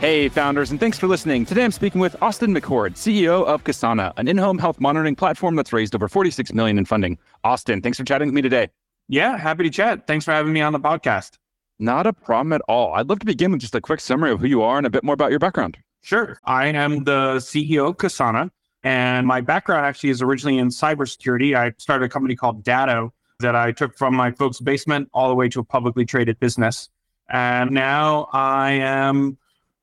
Hey, founders, and thanks for listening. Today I'm speaking with Austin McChord, CEO of Casana, an in-home health monitoring platform that's raised over 46 million in funding. Austin, thanks for chatting with me today. Yeah, happy to chat. Thanks for having me on the podcast. Not a problem at all. I'd love to begin with just a quick summary of who you are and a bit more about your background. Sure. I am the CEO of Casana, and my background actually is originally in cybersecurity. I started a company called Datto that I took from my folks' basement all the way to a publicly traded business. And now I am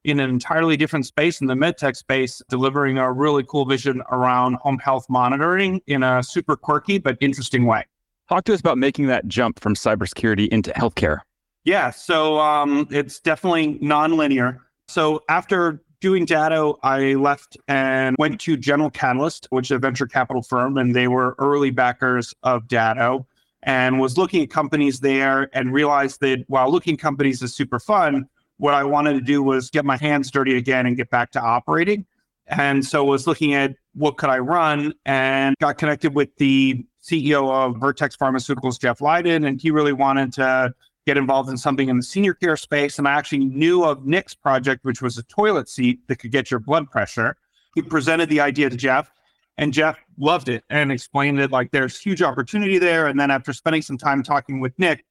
in an entirely different space in the medtech space, delivering a really cool vision around home health monitoring in a super quirky but interesting way. Talk to us about making that jump from cybersecurity into healthcare. Yeah, so um, it's definitely nonlinear. So after doing Datto, I left and went to General Catalyst, which is a venture capital firm, and they were early backers of Datto and was looking at companies there and realized that while looking at companies is super fun, what I wanted to do was get my hands dirty again and get back to operating. And so was looking at what could I run and got connected with the CEO of Vertex Pharmaceuticals, Jeff Leiden, and he really wanted to get involved in something in the senior care space. And I actually knew of Nick's project, which was a toilet seat that could get your blood pressure. He presented the idea to Jeff, and Jeff loved it and explained it like there's huge opportunity there. And then after spending some time talking with Nick,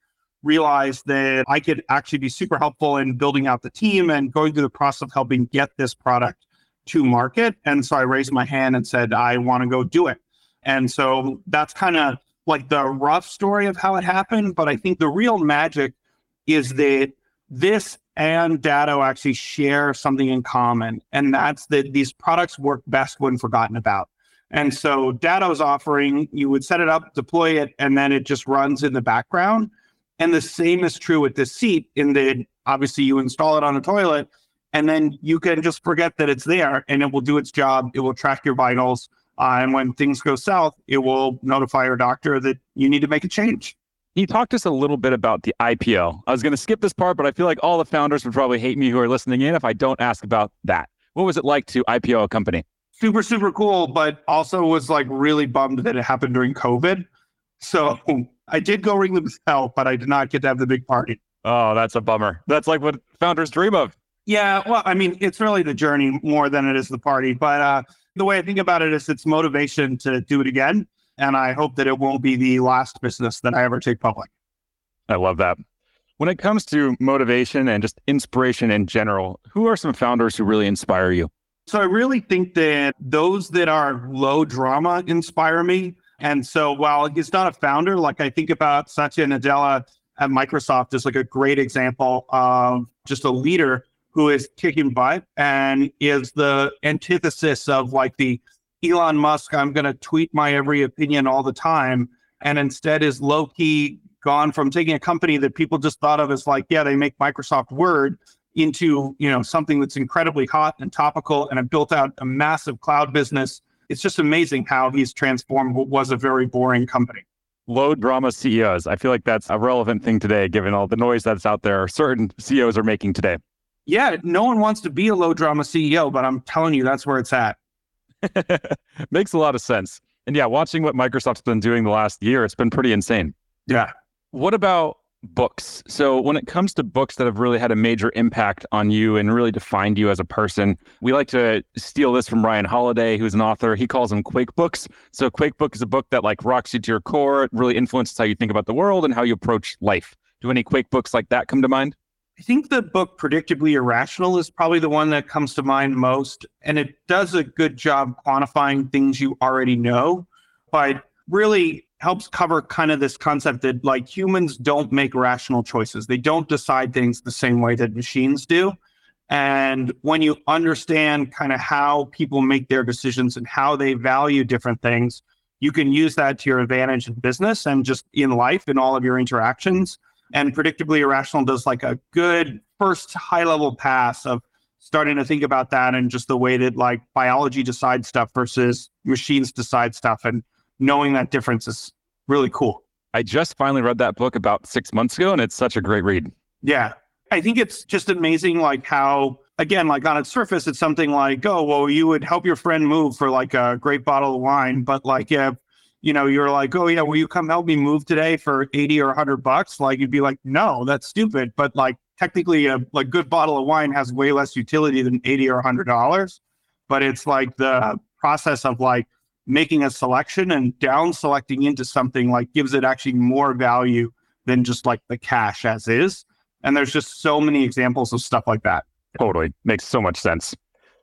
realized that I could actually be super helpful in building out the team and going through the process of helping get this product to market. And so I raised my hand and said, I want to go do it. And so that's kind of like the rough story of how it happened. But I think the real magic is that this and Datto actually share something in common. And that's that these products work best when forgotten about. And so Datto's offering, you would set it up, deploy it, and then it just runs in the background. And the same is true with this seat in that obviously you install it on a toilet and then you can just forget that it's there and it will do its job. It will track your vitals. Uh, and when things go south, it will notify your doctor that you need to make a change. You talk to us a little bit about the IPO? I was going to skip this part, but I feel like all the founders would probably hate me who are listening in if I don't ask about that. What was it like to IPO a company? Super, super cool, but also was like really bummed that it happened during COVID. So I did go ring the bell, but I did not get to have the big party. Oh, that's a bummer. That's like what founders dream of. Yeah, well, I mean, it's really the journey more than it is the party. But uh, the way I think about it is it's motivation to do it again. And I hope that it won't be the last business that I ever take public. I love that. When it comes to motivation and just inspiration in general, who are some founders who really inspire you? So I really think that those that are low drama inspire me. And so while he's not a founder, like I think about Satya Nadella at Microsoft is like a great example of just a leader who is kicking butt and is the antithesis of like the Elon Musk, I'm going to tweet my every opinion all the time. And instead is low key gone from taking a company that people just thought of as like, yeah, they make Microsoft Word into, you know, something that's incredibly hot and topical and have built out a massive cloud business it's just amazing how he's transformed what was a very boring company. Low drama CEOs. I feel like that's a relevant thing today, given all the noise that's out there certain CEOs are making today. Yeah, no one wants to be a low drama CEO, but I'm telling you, that's where it's at. Makes a lot of sense. And yeah, watching what Microsoft's been doing the last year, it's been pretty insane. Yeah. What about books. So, when it comes to books that have really had a major impact on you and really defined you as a person, we like to steal this from Ryan Holiday, who's an author. He calls them Quake books. So, Quake book is a book that like rocks you to your core. It really influences how you think about the world and how you approach life. Do any Quake books like that come to mind? I think the book Predictably Irrational is probably the one that comes to mind most. And it does a good job quantifying things you already know, but really helps cover kind of this concept that like humans don't make rational choices. They don't decide things the same way that machines do. And when you understand kind of how people make their decisions and how they value different things, you can use that to your advantage in business and just in life in all of your interactions. And predictably irrational does like a good first high level pass of starting to think about that and just the way that like biology decides stuff versus machines decide stuff and knowing that difference is really cool. I just finally read that book about six months ago and it's such a great read. Yeah. I think it's just amazing, like how, again, like on its surface, it's something like, oh, well, you would help your friend move for like a great bottle of wine. But like, if, you know, you're like, oh, yeah, will you come help me move today for 80 or 100 bucks? Like, you'd be like, no, that's stupid. But like, technically, a like good bottle of wine has way less utility than 80 or 100 dollars. But it's like the process of like making a selection and down selecting into something like gives it actually more value than just like the cash as is. And there's just so many examples of stuff like that. Totally. Makes so much sense.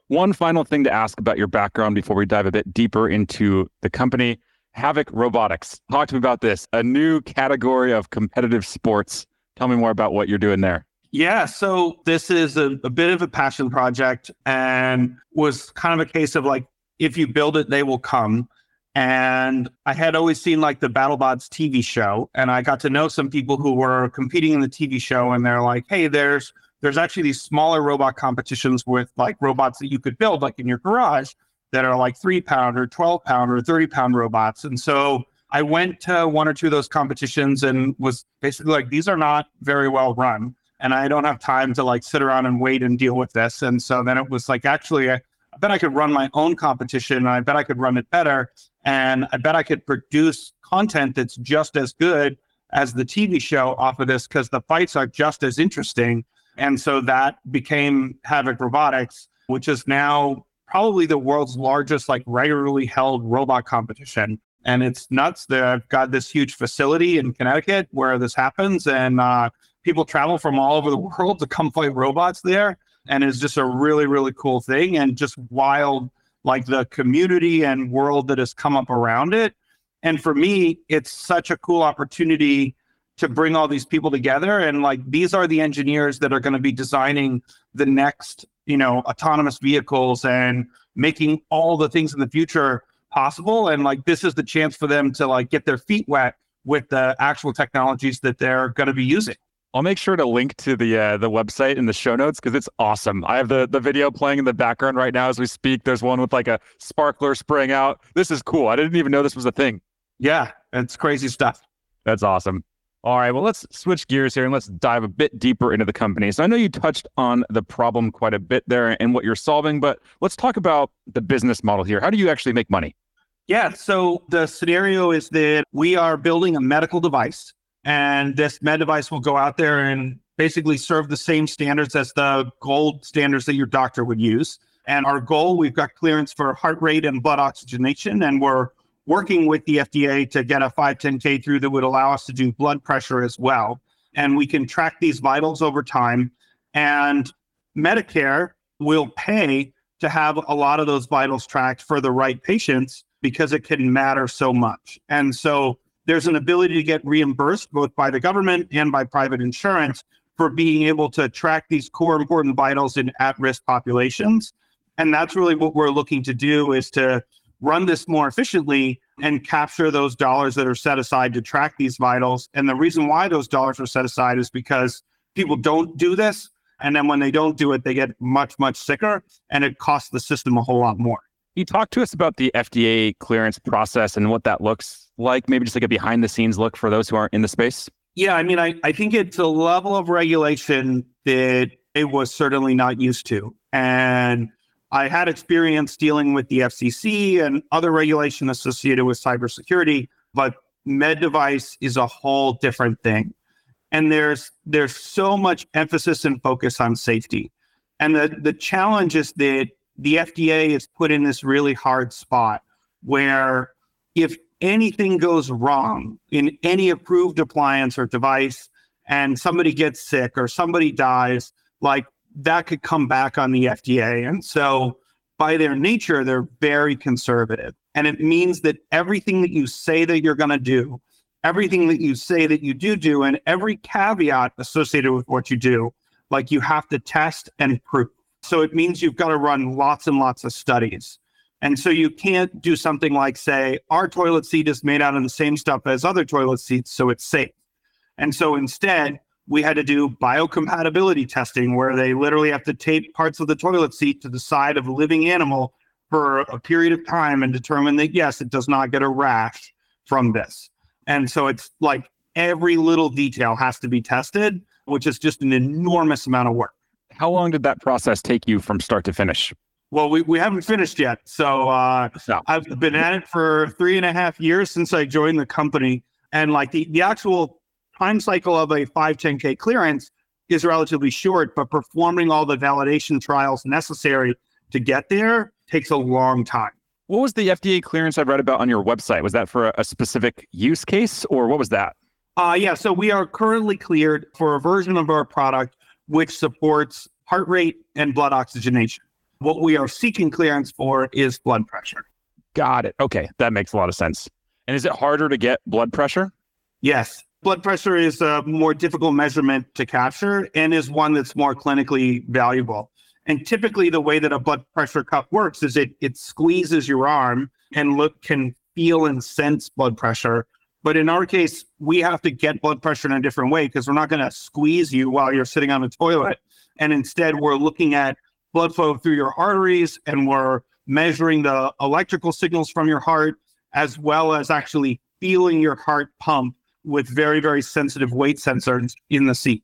One final thing to ask about your background before we dive a bit deeper into the company Havoc Robotics. Talk to me about this, a new category of competitive sports. Tell me more about what you're doing there. Yeah, so this is a, a bit of a passion project and was kind of a case of like, if you build it, they will come. And I had always seen like the BattleBots TV show, and I got to know some people who were competing in the TV show, and they're like, "Hey, there's there's actually these smaller robot competitions with like robots that you could build like in your garage that are like three pound or twelve pound or thirty pound robots." And so I went to one or two of those competitions and was basically like, "These are not very well run." And I don't have time to like sit around and wait and deal with this. And so then it was like, actually, I, I bet I could run my own competition. And I bet I could run it better. And I bet I could produce content that's just as good as the TV show off of this because the fights are just as interesting. And so that became Havoc Robotics, which is now probably the world's largest, like regularly held robot competition. And it's nuts. They've got this huge facility in Connecticut where this happens. And uh, people travel from all over the world to come fight robots there. And it's just a really, really cool thing and just wild like the community and world that has come up around it. And for me, it's such a cool opportunity to bring all these people together. And like these are the engineers that are going to be designing the next, you know, autonomous vehicles and making all the things in the future possible. And like this is the chance for them to like get their feet wet with the actual technologies that they're going to be using. I'll make sure to link to the uh, the website in the show notes because it's awesome. I have the the video playing in the background right now as we speak. There's one with like a sparkler spraying out. This is cool. I didn't even know this was a thing. Yeah, it's crazy stuff. That's awesome. All right, well, let's switch gears here and let's dive a bit deeper into the company. So I know you touched on the problem quite a bit there and what you're solving, but let's talk about the business model here. How do you actually make money? Yeah, so the scenario is that we are building a medical device and this med device will go out there and basically serve the same standards as the gold standards that your doctor would use. And our goal, we've got clearance for heart rate and blood oxygenation, and we're working with the FDA to get a 510K through that would allow us to do blood pressure as well. And we can track these vitals over time. And Medicare will pay to have a lot of those vitals tracked for the right patients because it can matter so much. And so there's an ability to get reimbursed both by the government and by private insurance for being able to track these core important vitals in at-risk populations. And that's really what we're looking to do is to run this more efficiently and capture those dollars that are set aside to track these vitals. And the reason why those dollars are set aside is because people don't do this. And then when they don't do it, they get much, much sicker and it costs the system a whole lot more. You talk to us about the FDA clearance process and what that looks like? Maybe just like a behind the scenes look for those who aren't in the space? Yeah, I mean, I, I think it's a level of regulation that it was certainly not used to. And I had experience dealing with the FCC and other regulation associated with cybersecurity, but med device is a whole different thing. And there's there's so much emphasis and focus on safety. And the, the challenge is that the FDA is put in this really hard spot where if anything goes wrong in any approved appliance or device and somebody gets sick or somebody dies, like that could come back on the FDA. And so, by their nature, they're very conservative. And it means that everything that you say that you're going to do, everything that you say that you do do, and every caveat associated with what you do, like you have to test and prove. So it means you've got to run lots and lots of studies. And so you can't do something like say, our toilet seat is made out of the same stuff as other toilet seats, so it's safe. And so instead, we had to do biocompatibility testing where they literally have to tape parts of the toilet seat to the side of a living animal for a period of time and determine that, yes, it does not get a rash from this. And so it's like every little detail has to be tested, which is just an enormous amount of work. How long did that process take you from start to finish? Well, we, we haven't finished yet. So uh, no. I've been at it for three and a half years since I joined the company. And like the, the actual time cycle of a 510K clearance is relatively short, but performing all the validation trials necessary to get there takes a long time. What was the FDA clearance I read about on your website? Was that for a specific use case or what was that? Uh, yeah, so we are currently cleared for a version of our product which supports heart rate and blood oxygenation. What we are seeking clearance for is blood pressure. Got it. Okay, that makes a lot of sense. And is it harder to get blood pressure? Yes. Blood pressure is a more difficult measurement to capture and is one that's more clinically valuable. And typically, the way that a blood pressure cuff works is it it squeezes your arm and look can feel and sense blood pressure. But in our case, we have to get blood pressure in a different way because we're not going to squeeze you while you're sitting on a toilet. And instead, we're looking at blood flow through your arteries and we're measuring the electrical signals from your heart as well as actually feeling your heart pump with very, very sensitive weight sensors in the seat.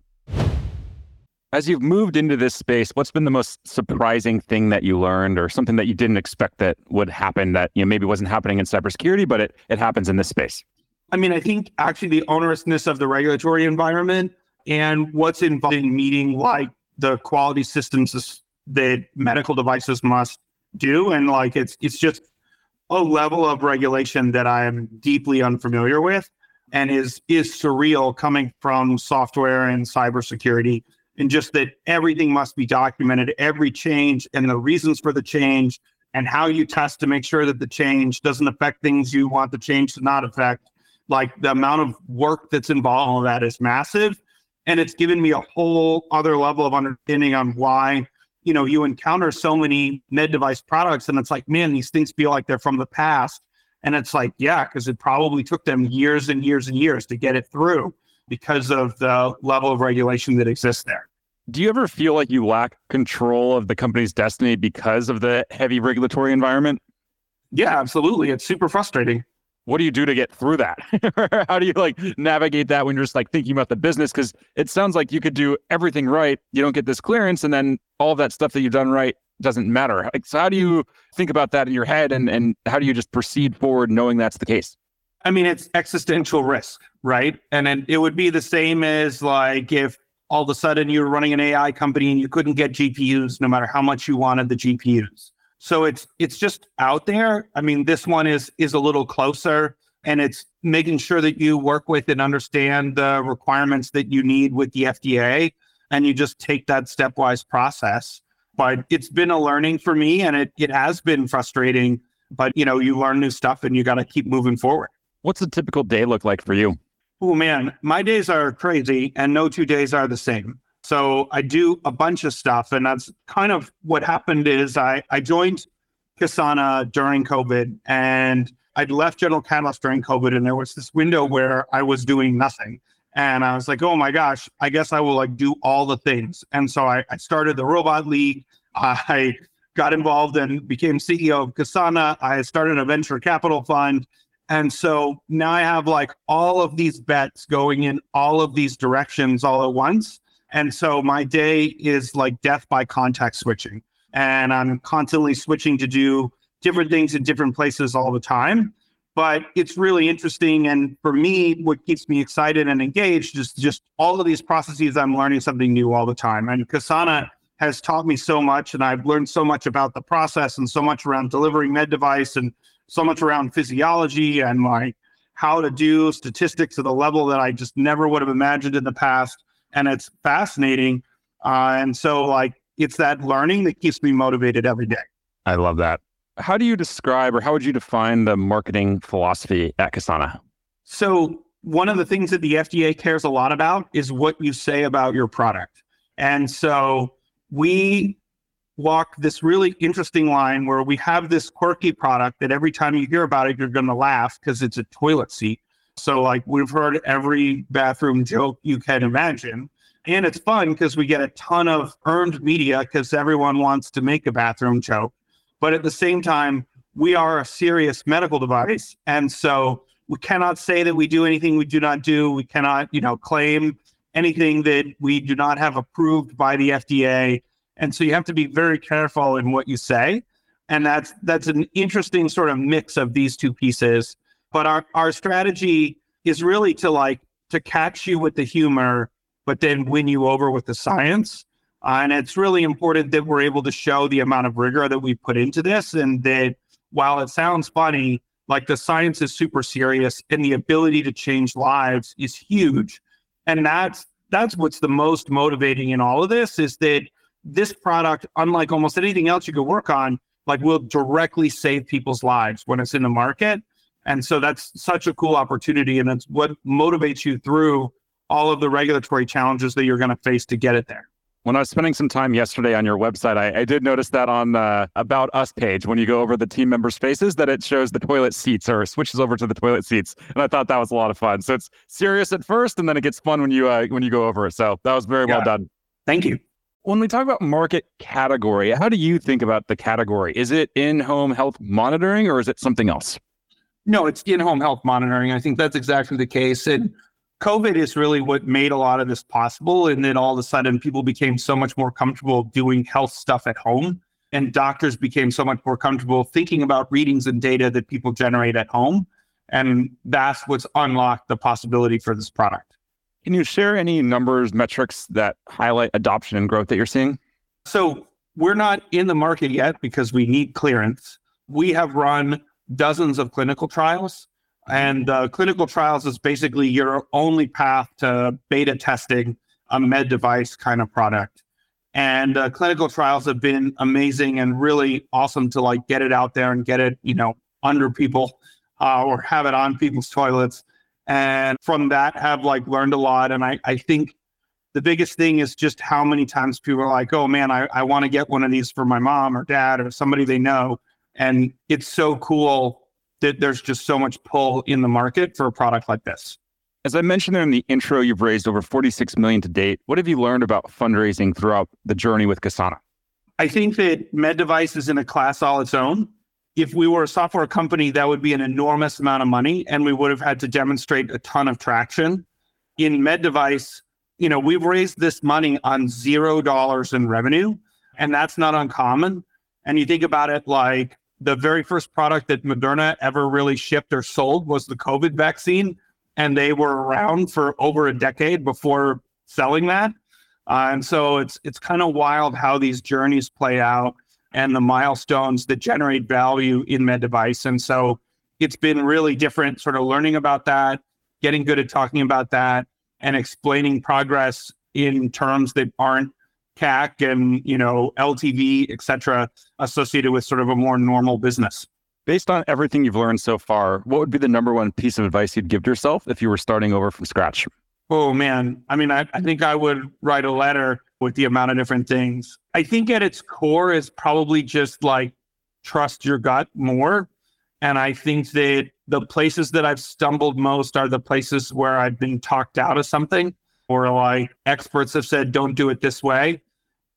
As you've moved into this space, what's been the most surprising thing that you learned or something that you didn't expect that would happen that you know maybe wasn't happening in cybersecurity, but it, it happens in this space? I mean, I think actually the onerousness of the regulatory environment and what's involved in meeting like the quality systems that medical devices must do. And like it's it's just a level of regulation that I am deeply unfamiliar with and is is surreal coming from software and cybersecurity and just that everything must be documented, every change and the reasons for the change and how you test to make sure that the change doesn't affect things you want the change to not affect. Like the amount of work that's involved in that is massive. And it's given me a whole other level of understanding on why, you know, you encounter so many med device products and it's like, man, these things feel like they're from the past. And it's like, yeah, because it probably took them years and years and years to get it through because of the level of regulation that exists there. Do you ever feel like you lack control of the company's destiny because of the heavy regulatory environment? Yeah, absolutely. It's super frustrating. What do you do to get through that? How do you like navigate that when you're just like thinking about the business? Because it sounds like you could do everything right. You don't get this clearance, and then all of that stuff that you've done right doesn't matter. Like, so how do you think about that in your head, and and how do you just proceed forward knowing that's the case? I mean, it's existential risk, right? And then it would be the same as like if all of a sudden you were running an AI company and you couldn't get GPUs no matter how much you wanted the GPUs. So it's it's just out there. I mean, this one is is a little closer and it's making sure that you work with and understand the requirements that you need with the FDA and you just take that stepwise process. But it's been a learning for me and it it has been frustrating, but you know, you learn new stuff and you got to keep moving forward. What's a typical day look like for you? Oh man, my days are crazy and no two days are the same. So I do a bunch of stuff and that's kind of what happened is I I joined Casana during COVID and I'd left General Catalyst during COVID and there was this window where I was doing nothing. And I was like, oh my gosh, I guess I will like do all the things. And so I, I started the Robot League. I got involved and became CEO of Casana. I started a venture capital fund. And so now I have like all of these bets going in all of these directions all at once. And so my day is like death by context switching. And I'm constantly switching to do different things in different places all the time. But it's really interesting. And for me, what keeps me excited and engaged is just all of these processes. I'm learning something new all the time. And Casana has taught me so much. And I've learned so much about the process and so much around delivering med device and so much around physiology and like how to do statistics at a level that I just never would have imagined in the past. And it's fascinating. Uh, and so, like, it's that learning that keeps me motivated every day. I love that. How do you describe or how would you define the marketing philosophy at Casana? So, one of the things that the FDA cares a lot about is what you say about your product. And so, we walk this really interesting line where we have this quirky product that every time you hear about it, you're going to laugh because it's a toilet seat. So, like, we've heard every bathroom joke you can imagine. And it's fun because we get a ton of earned media because everyone wants to make a bathroom joke. But at the same time, we are a serious medical device. And so we cannot say that we do anything we do not do. We cannot, you know, claim anything that we do not have approved by the FDA. And so you have to be very careful in what you say. And that's that's an interesting sort of mix of these two pieces. But our, our strategy is really to like to catch you with the humor, but then win you over with the science. Uh, and it's really important that we're able to show the amount of rigor that we put into this and that while it sounds funny, like the science is super serious and the ability to change lives is huge. And that's that's what's the most motivating in all of this is that this product, unlike almost anything else you could work on, like will directly save people's lives when it's in the market. And so that's such a cool opportunity. And that's what motivates you through all of the regulatory challenges that you're going to face to get it there. When I was spending some time yesterday on your website, I, I did notice that on the About Us page, when you go over the team members' faces, that it shows the toilet seats or switches over to the toilet seats, and I thought that was a lot of fun. So it's serious at first, and then it gets fun when you uh, when you go over it. So that was very yeah. well done. Thank you. When we talk about market category, how do you think about the category? Is it in-home health monitoring, or is it something else? No, it's in-home health monitoring. I think that's exactly the case. And COVID is really what made a lot of this possible. And then all of a sudden, people became so much more comfortable doing health stuff at home. And doctors became so much more comfortable thinking about readings and data that people generate at home. And that's what's unlocked the possibility for this product. Can you share any numbers, metrics that highlight adoption and growth that you're seeing? So, we're not in the market yet because we need clearance. We have run dozens of clinical trials and uh, clinical trials is basically your only path to beta testing a med device kind of product. And uh, clinical trials have been amazing and really awesome to like get it out there and get it, you know, under people uh, or have it on people's toilets. And from that, have like learned a lot. And I, I think the biggest thing is just how many times people are like, oh man, I, I want to get one of these for my mom or dad or somebody they know. And it's so cool that there's just so much pull in the market for a product like this. As I mentioned there in the intro, you've raised over 46 million to date. What have you learned about fundraising throughout the journey with Casana? I think that med device is in a class all its own. If we were a software company, that would be an enormous amount of money, and we would have had to demonstrate a ton of traction. In med device, you know, we've raised this money on zero dollars in revenue, and that's not uncommon. And you think about it like the very first product that Moderna ever really shipped or sold was the COVID vaccine. And they were around for over a decade before selling that. Uh, and so it's it's kind of wild how these journeys play out and the milestones that generate value in med device. And so it's been really different sort of learning about that, getting good at talking about that and explaining progress in terms that aren't CAC and you know LTV, et cetera, associated with sort of a more normal business. Based on everything you've learned so far, what would be the number one piece of advice you'd give to yourself if you were starting over from scratch? Oh man, I mean, I, I think I would write a letter with the amount of different things. I think at its core is probably just like trust your gut more. And I think that the places that I've stumbled most are the places where I've been talked out of something or like experts have said, don't do it this way.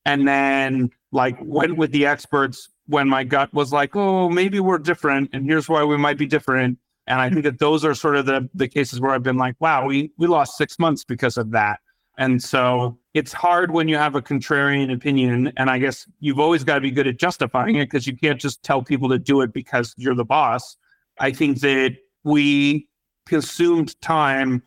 And then like went with the experts when my gut was like, oh, maybe we're different. And here's why we might be different. And I think that those are sort of the, the cases where I've been like, wow, we, we lost six months because of that. And so it's hard when you have a contrarian opinion. And I guess you've always got to be good at justifying it because you can't just tell people to do it because you're the boss. I think that we consumed time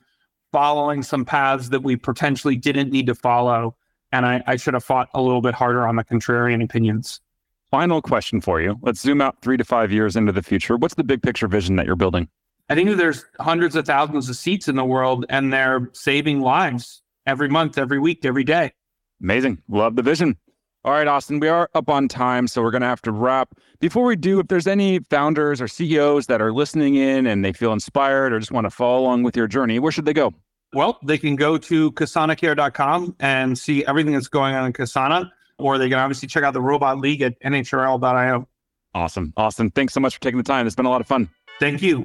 following some paths that we potentially didn't need to follow. And I, I should have fought a little bit harder on the contrarian opinions. Final question for you. Let's zoom out three to five years into the future. What's the big picture vision that you're building? I think there's hundreds of thousands of seats in the world and they're saving lives every month, every week, every day. Amazing. Love the vision. All right, Austin, we are up on time, so we're going to have to wrap. Before we do, if there's any founders or CEOs that are listening in and they feel inspired or just want to follow along with your journey, where should they go? Well, they can go to casanacare.com and see everything that's going on in Casana, or they can obviously check out the Robot League at nhrl.io. Awesome. Austin, thanks so much for taking the time. It's been a lot of fun. Thank you.